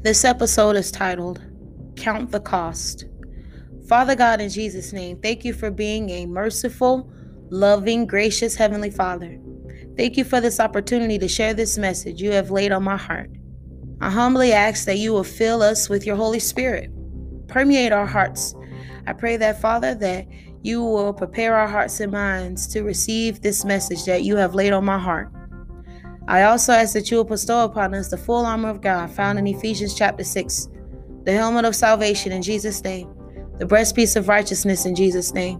This episode is titled Count the Cost. Father God, in Jesus' name, thank you for being a merciful, loving, gracious Heavenly Father. Thank you for this opportunity to share this message you have laid on my heart. I humbly ask that you will fill us with your Holy Spirit, permeate our hearts. I pray that, Father, that you will prepare our hearts and minds to receive this message that you have laid on my heart. I also ask that you will bestow upon us the full armor of God found in Ephesians chapter 6, the helmet of salvation in Jesus' name, the breastpiece of righteousness in Jesus' name,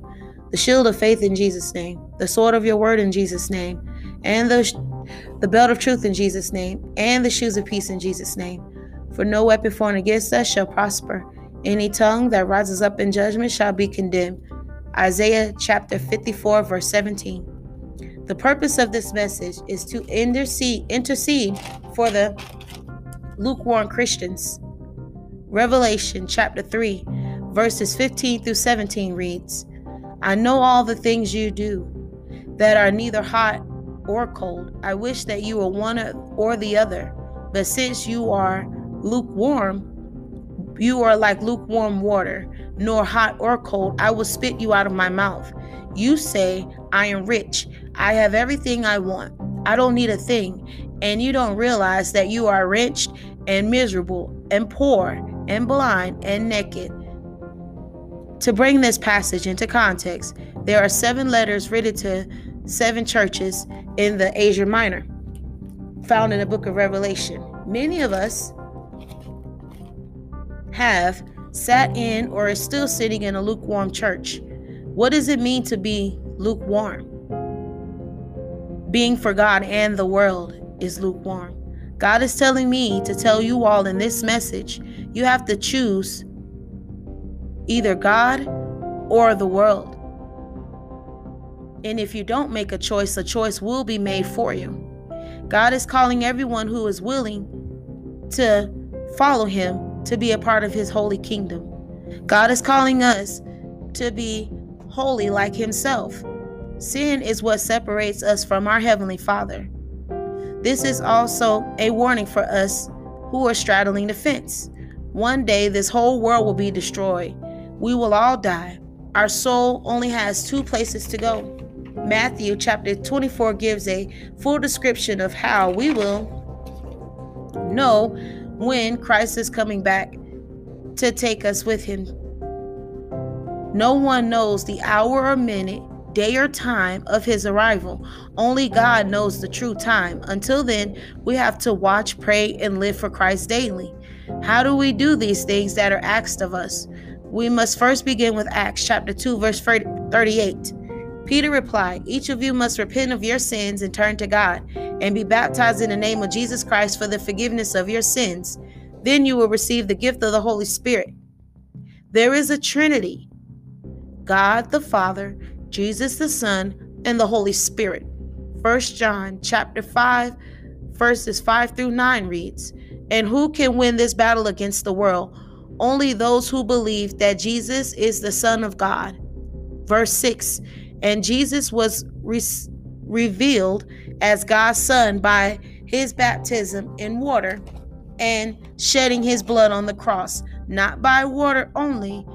the shield of faith in Jesus' name, the sword of your word in Jesus' name, and the, the belt of truth in Jesus' name, and the shoes of peace in Jesus' name. For no weapon formed against us shall prosper. Any tongue that rises up in judgment shall be condemned. Isaiah chapter 54, verse 17. The purpose of this message is to intercede, intercede for the lukewarm Christians. Revelation chapter 3, verses 15 through 17 reads I know all the things you do that are neither hot or cold. I wish that you were one or the other. But since you are lukewarm, you are like lukewarm water, nor hot or cold. I will spit you out of my mouth. You say, I am rich. I have everything I want. I don't need a thing. And you don't realize that you are wrenched and miserable and poor and blind and naked. To bring this passage into context, there are seven letters written to seven churches in the Asia Minor, found in the book of Revelation. Many of us have sat in or is still sitting in a lukewarm church. What does it mean to be lukewarm? Being for God and the world is lukewarm. God is telling me to tell you all in this message you have to choose either God or the world. And if you don't make a choice, a choice will be made for you. God is calling everyone who is willing to follow Him to be a part of His holy kingdom. God is calling us to be holy like Himself. Sin is what separates us from our Heavenly Father. This is also a warning for us who are straddling the fence. One day, this whole world will be destroyed. We will all die. Our soul only has two places to go. Matthew chapter 24 gives a full description of how we will know when Christ is coming back to take us with him no one knows the hour or minute, day or time of his arrival. Only God knows the true time. Until then, we have to watch, pray, and live for Christ daily. How do we do these things that are asked of us? We must first begin with Acts chapter 2 verse 38. Peter replied, Each of you must repent of your sins and turn to God, and be baptized in the name of Jesus Christ for the forgiveness of your sins. Then you will receive the gift of the Holy Spirit. There is a Trinity God the Father, Jesus the Son, and the Holy Spirit. 1 John chapter 5 verses 5 through 9 reads, "And who can win this battle against the world? Only those who believe that Jesus is the Son of God." Verse 6, "And Jesus was re- revealed as God's Son by his baptism in water and shedding his blood on the cross, not by water only,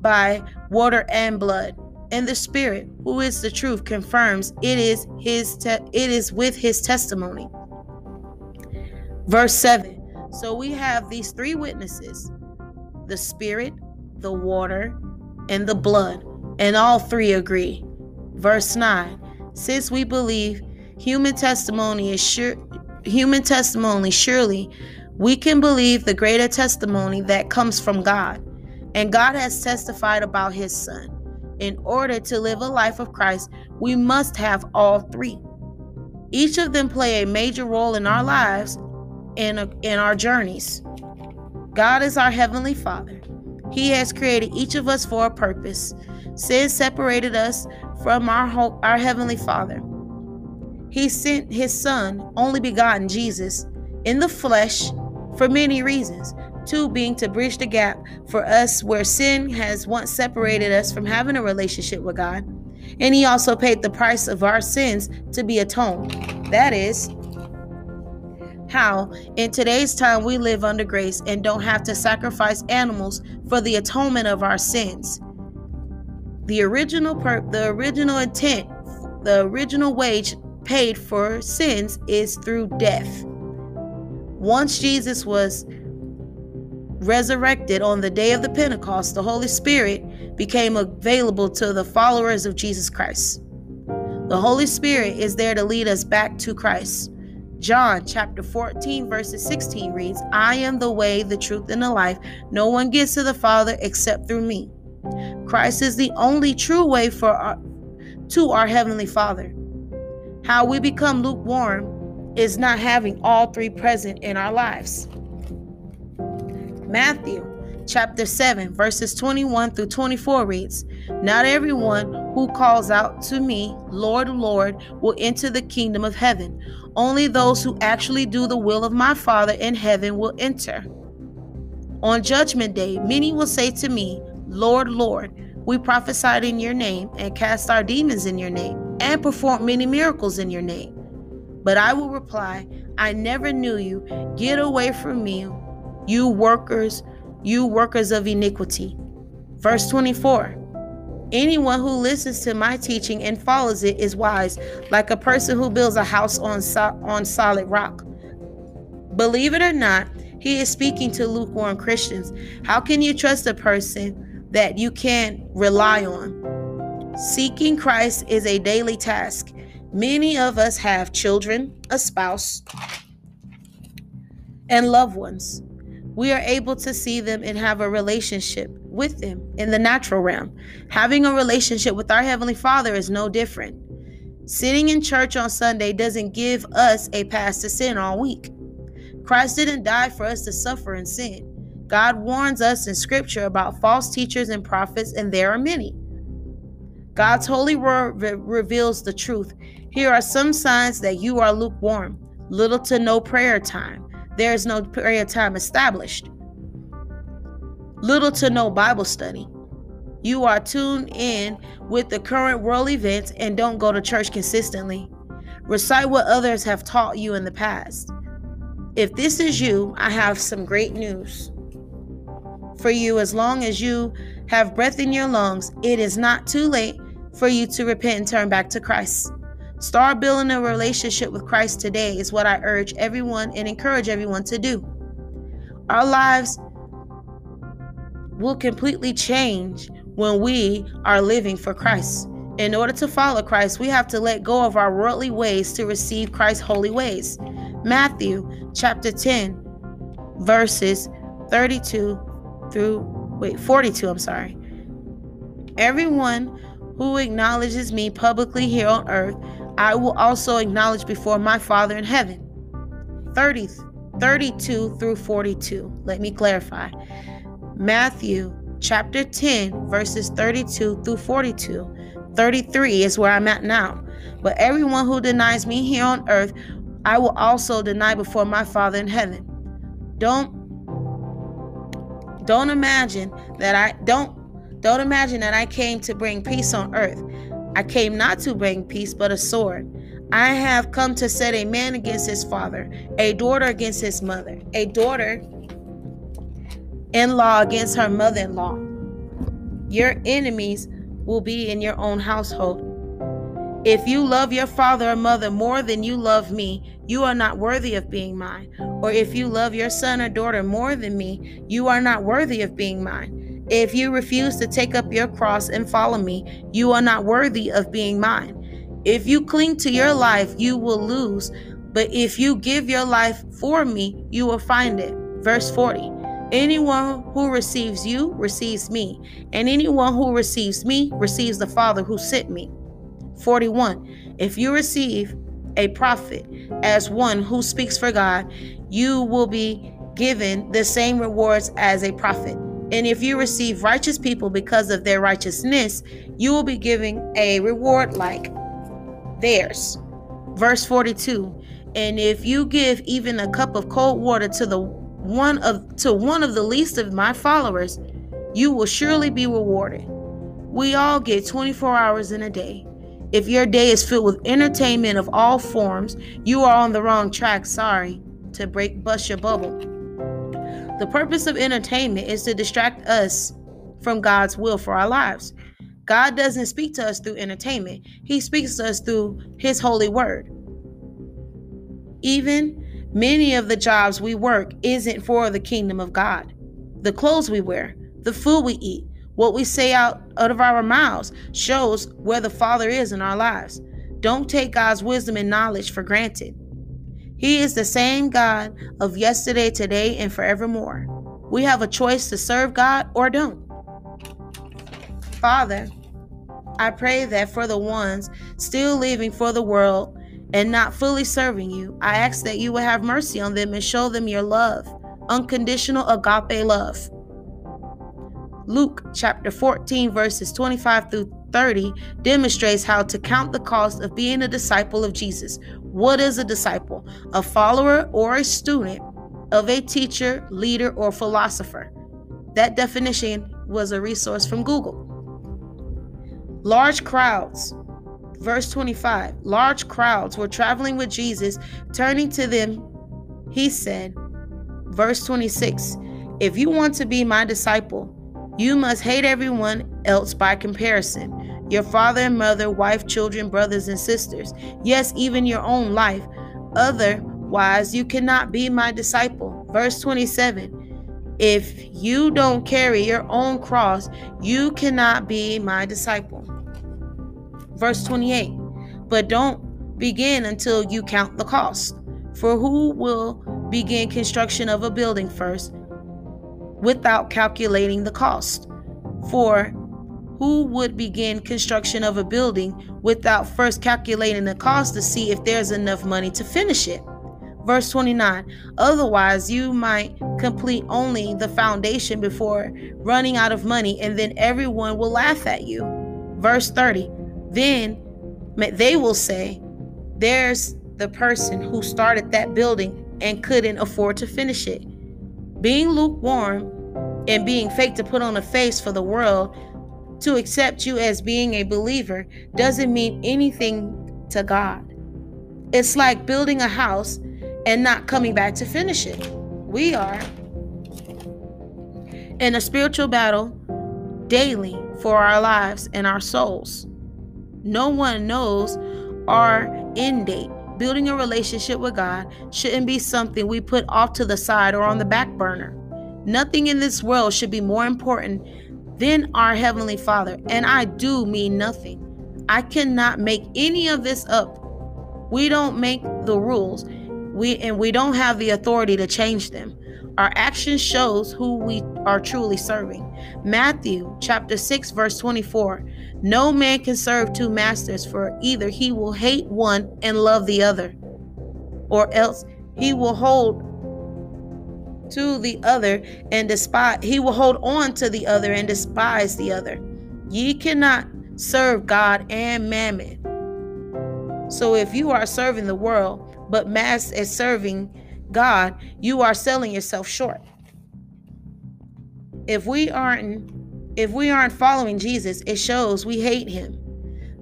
by water and blood. And the Spirit, who is the truth, confirms it is his te- it is with his testimony. Verse 7. So we have these three witnesses: the Spirit, the water, and the blood, and all three agree. Verse 9. Since we believe human testimony is sure human testimony surely we can believe the greater testimony that comes from God. And God has testified about his son. In order to live a life of Christ, we must have all three. Each of them play a major role in our lives and in our journeys. God is our heavenly Father. He has created each of us for a purpose. Sin separated us from our hope, our heavenly Father. He sent his son, only begotten Jesus, in the flesh for many reasons. Two being to bridge the gap for us where sin has once separated us from having a relationship with God. And he also paid the price of our sins to be atoned. That is, how in today's time we live under grace and don't have to sacrifice animals for the atonement of our sins. The original per- the original intent, the original wage paid for sins is through death. Once Jesus was resurrected on the day of the Pentecost, the Holy Spirit became available to the followers of Jesus Christ. The Holy Spirit is there to lead us back to Christ. John chapter 14, verses 16 reads, I am the way, the truth, and the life. No one gets to the Father except through me. Christ is the only true way for our, to our Heavenly Father. How we become lukewarm is not having all three present in our lives. Matthew chapter 7, verses 21 through 24 reads Not everyone who calls out to me, Lord, Lord, will enter the kingdom of heaven. Only those who actually do the will of my Father in heaven will enter. On judgment day, many will say to me, Lord, Lord, we prophesied in your name and cast our demons in your name and performed many miracles in your name. But I will reply, I never knew you. Get away from me, you workers, you workers of iniquity. Verse 24 Anyone who listens to my teaching and follows it is wise, like a person who builds a house on, so- on solid rock. Believe it or not, he is speaking to lukewarm Christians. How can you trust a person that you can't rely on? Seeking Christ is a daily task. Many of us have children, a spouse, and loved ones we are able to see them and have a relationship with them in the natural realm. Having a relationship with our Heavenly Father is no different. Sitting in church on Sunday doesn't give us a pass to sin all week. Christ didn't die for us to suffer in sin. God warns us in Scripture about false teachers and prophets, and there are many. God's holy word re- reveals the truth. Here are some signs that you are lukewarm, little to no prayer time, there is no prayer time established. Little to no Bible study. You are tuned in with the current world events and don't go to church consistently. Recite what others have taught you in the past. If this is you, I have some great news for you. As long as you have breath in your lungs, it is not too late for you to repent and turn back to Christ. Start building a relationship with Christ today, is what I urge everyone and encourage everyone to do. Our lives will completely change when we are living for Christ. In order to follow Christ, we have to let go of our worldly ways to receive Christ's holy ways. Matthew chapter 10, verses 32 through, wait, 42, I'm sorry. Everyone who acknowledges me publicly here on earth, I will also acknowledge before my Father in heaven. 30, 32 through 42. Let me clarify. Matthew chapter 10, verses 32 through 42. 33 is where I'm at now. But everyone who denies me here on earth, I will also deny before my Father in heaven. Don't don't imagine that I don't don't imagine that I came to bring peace on earth. I came not to bring peace, but a sword. I have come to set a man against his father, a daughter against his mother, a daughter in law against her mother in law. Your enemies will be in your own household. If you love your father or mother more than you love me, you are not worthy of being mine. Or if you love your son or daughter more than me, you are not worthy of being mine. If you refuse to take up your cross and follow me, you are not worthy of being mine. If you cling to your life, you will lose. But if you give your life for me, you will find it. Verse 40 Anyone who receives you receives me, and anyone who receives me receives the Father who sent me. 41 If you receive a prophet as one who speaks for God, you will be given the same rewards as a prophet. And if you receive righteous people because of their righteousness, you will be giving a reward like theirs. Verse 42. And if you give even a cup of cold water to the one of to one of the least of my followers, you will surely be rewarded. We all get 24 hours in a day. If your day is filled with entertainment of all forms, you are on the wrong track, sorry. to break bust your bubble. The purpose of entertainment is to distract us from God's will for our lives. God doesn't speak to us through entertainment, He speaks to us through His holy word. Even many of the jobs we work isn't for the kingdom of God. The clothes we wear, the food we eat, what we say out, out of our mouths shows where the Father is in our lives. Don't take God's wisdom and knowledge for granted. He is the same God of yesterday, today, and forevermore. We have a choice to serve God or don't. Father, I pray that for the ones still living for the world and not fully serving you, I ask that you will have mercy on them and show them your love, unconditional agape love. Luke chapter 14, verses 25 through 30 demonstrates how to count the cost of being a disciple of Jesus. What is a disciple? A follower or a student of a teacher, leader, or philosopher. That definition was a resource from Google. Large crowds. Verse 25 Large crowds were traveling with Jesus. Turning to them, he said, Verse 26 If you want to be my disciple, you must hate everyone else by comparison your father and mother, wife, children, brothers, and sisters. Yes, even your own life. Otherwise, you cannot be my disciple. Verse 27 if you don't carry your own cross, you cannot be my disciple. Verse 28 But don't begin until you count the cost. For who will begin construction of a building first without calculating the cost? For who would begin construction of a building without first calculating the cost to see if there's enough money to finish it? Verse 29 Otherwise, you might complete only the foundation before running out of money, and then everyone will laugh at you. Verse 30 Then they will say, There's the person who started that building and couldn't afford to finish it. Being lukewarm and being fake to put on a face for the world to accept you as being a believer doesn't mean anything to God. It's like building a house and not coming back to finish it. We are in a spiritual battle daily for our lives and our souls. No one knows our end date. Building a relationship with God shouldn't be something we put off to the side or on the back burner. Nothing in this world should be more important than our Heavenly Father. And I do mean nothing. I cannot make any of this up. We don't make the rules we and we don't have the authority to change them our action shows who we are truly serving matthew chapter 6 verse 24 no man can serve two masters for either he will hate one and love the other or else he will hold to the other and despise he will hold on to the other and despise the other ye cannot serve god and mammon so if you are serving the world but masked as serving God, you are selling yourself short. If we aren't if we aren't following Jesus, it shows we hate him.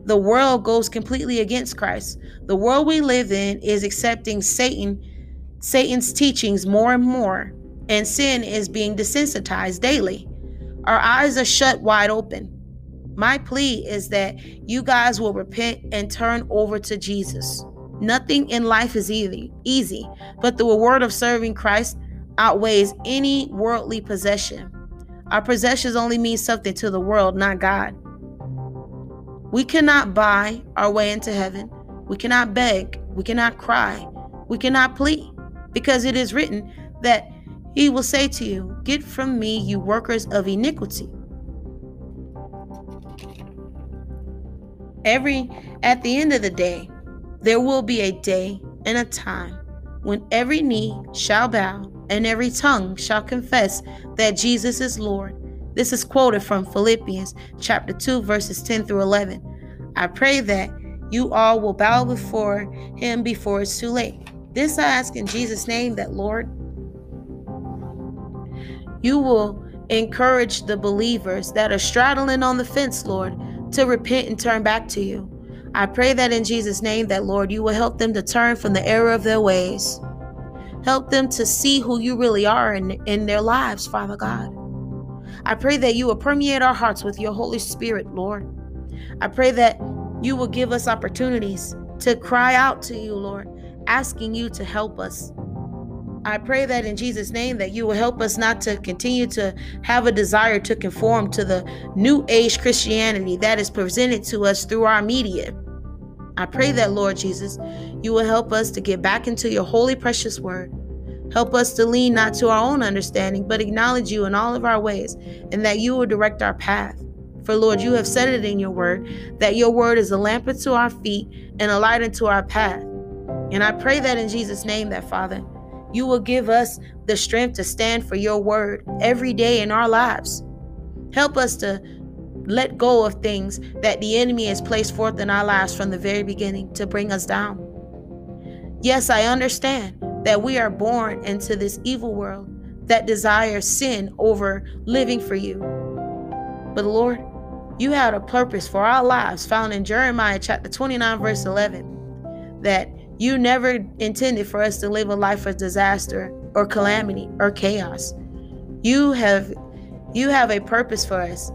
The world goes completely against Christ. The world we live in is accepting Satan Satan's teachings more and more, and sin is being desensitized daily. Our eyes are shut wide open. My plea is that you guys will repent and turn over to Jesus. Nothing in life is easy, easy, but the reward of serving Christ outweighs any worldly possession. Our possessions only mean something to the world, not God. We cannot buy our way into heaven. We cannot beg. We cannot cry. We cannot plead because it is written that he will say to you, Get from me, you workers of iniquity. Every at the end of the day, there will be a day and a time when every knee shall bow and every tongue shall confess that Jesus is Lord. This is quoted from Philippians chapter 2 verses 10 through 11. I pray that you all will bow before him before it's too late. This I ask in Jesus name that Lord you will encourage the believers that are straddling on the fence, Lord, to repent and turn back to you. I pray that in Jesus' name, that Lord, you will help them to turn from the error of their ways. Help them to see who you really are in, in their lives, Father God. I pray that you will permeate our hearts with your Holy Spirit, Lord. I pray that you will give us opportunities to cry out to you, Lord, asking you to help us. I pray that in Jesus' name that you will help us not to continue to have a desire to conform to the new age Christianity that is presented to us through our media. I pray that, Lord Jesus, you will help us to get back into your holy, precious word. Help us to lean not to our own understanding, but acknowledge you in all of our ways, and that you will direct our path. For Lord, you have said it in your word that your word is a lamp unto our feet and a light unto our path. And I pray that in Jesus' name, that Father, you will give us the strength to stand for your word every day in our lives. Help us to let go of things that the enemy has placed forth in our lives from the very beginning to bring us down. Yes, I understand that we are born into this evil world that desires sin over living for you. But Lord, you had a purpose for our lives found in Jeremiah chapter 29, verse 11, that you never intended for us to live a life of disaster or calamity or chaos. You have you have a purpose for us,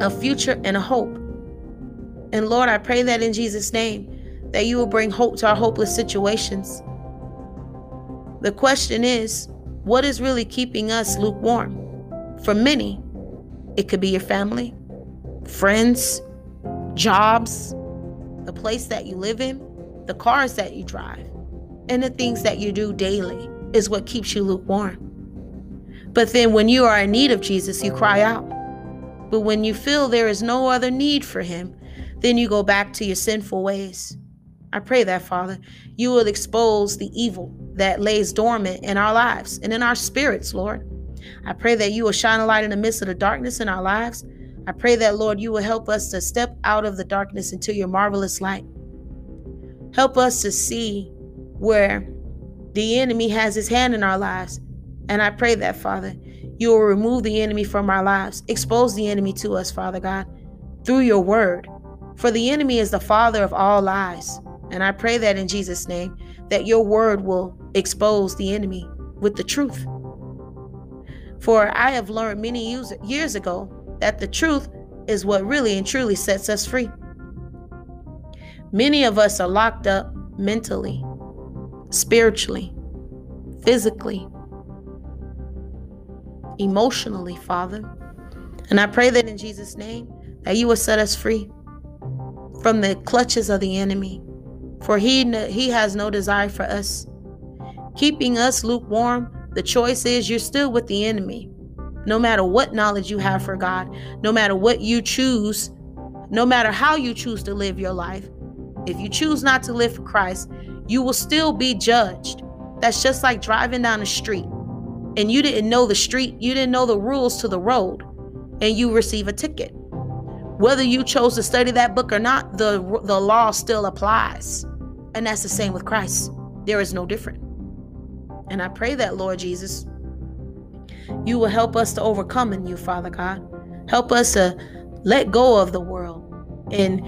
a future and a hope. And Lord, I pray that in Jesus' name, that you will bring hope to our hopeless situations. The question is, what is really keeping us lukewarm? For many, it could be your family, friends, jobs, the place that you live in, the cars that you drive, and the things that you do daily is what keeps you lukewarm. But then when you are in need of Jesus, you cry out. But when you feel there is no other need for him, then you go back to your sinful ways. I pray that, Father, you will expose the evil that lays dormant in our lives and in our spirits, Lord. I pray that you will shine a light in the midst of the darkness in our lives. I pray that, Lord, you will help us to step out of the darkness into your marvelous light. Help us to see where the enemy has his hand in our lives. And I pray that, Father, you will remove the enemy from our lives, expose the enemy to us, Father God, through your word. For the enemy is the father of all lies. And I pray that in Jesus' name, that your word will expose the enemy with the truth. For I have learned many years ago that the truth is what really and truly sets us free. Many of us are locked up mentally, spiritually, physically, emotionally, Father. And I pray that in Jesus' name that you will set us free from the clutches of the enemy. For he he has no desire for us. Keeping us lukewarm, the choice is you're still with the enemy. No matter what knowledge you have for God, no matter what you choose, no matter how you choose to live your life, if you choose not to live for Christ, you will still be judged. That's just like driving down the street and you didn't know the street, you didn't know the rules to the road, and you receive a ticket. Whether you chose to study that book or not, the, the law still applies. And that's the same with Christ. There is no different. And I pray that, Lord Jesus, you will help us to overcome in you, Father God. Help us to let go of the world and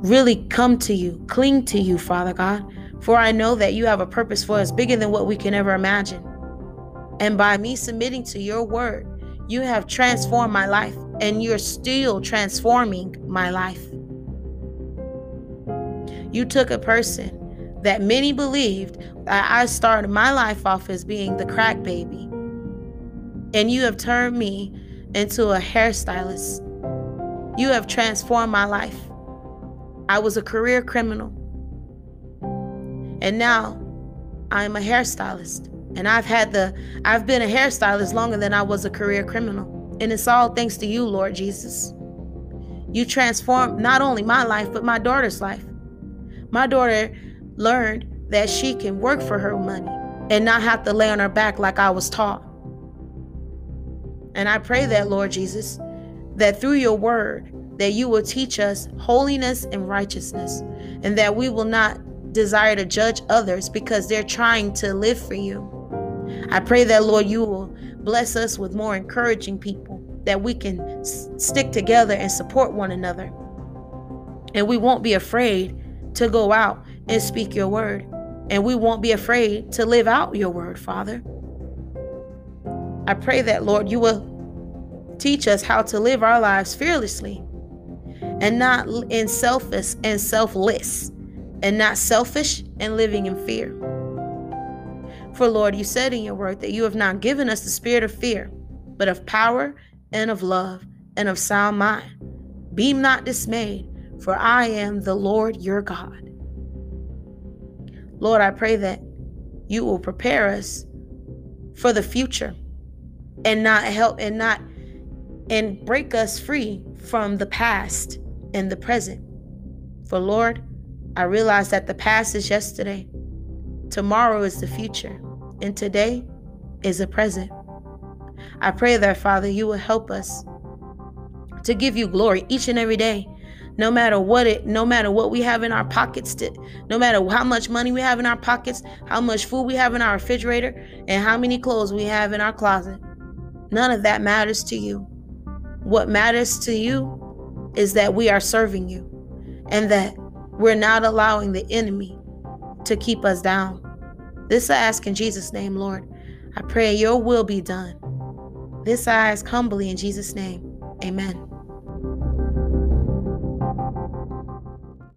really come to you, cling to you, Father God. For I know that you have a purpose for us bigger than what we can ever imagine. And by me submitting to your word, you have transformed my life, and you're still transforming my life. You took a person that many believed that I started my life off as being the crack baby, and you have turned me into a hairstylist. You have transformed my life. I was a career criminal. And now I am a hairstylist. And I've had the I've been a hairstylist longer than I was a career criminal. And it's all thanks to you, Lord Jesus. You transformed not only my life, but my daughter's life. My daughter learned that she can work for her money and not have to lay on her back like I was taught. And I pray that, Lord Jesus, that through your word, that you will teach us holiness and righteousness, and that we will not desire to judge others because they're trying to live for you. I pray that, Lord, you will bless us with more encouraging people, that we can s- stick together and support one another. And we won't be afraid to go out and speak your word. and we won't be afraid to live out your word, Father. I pray that, Lord, you will teach us how to live our lives fearlessly and not in selfish and selfless and not selfish and living in fear. For Lord, you said in your word that you have not given us the spirit of fear, but of power and of love and of sound mind. Be not dismayed, for I am the Lord your God. Lord, I pray that you will prepare us for the future and not help and not and break us free from the past and the present. For Lord, I realize that the past is yesterday, tomorrow is the future, and today is the present. I pray that, Father, you will help us to give you glory each and every day no matter what it no matter what we have in our pockets to, no matter how much money we have in our pockets how much food we have in our refrigerator and how many clothes we have in our closet none of that matters to you what matters to you is that we are serving you and that we're not allowing the enemy to keep us down. This i ask in jesus name lord. I pray your will be done. This i ask humbly in jesus name. Amen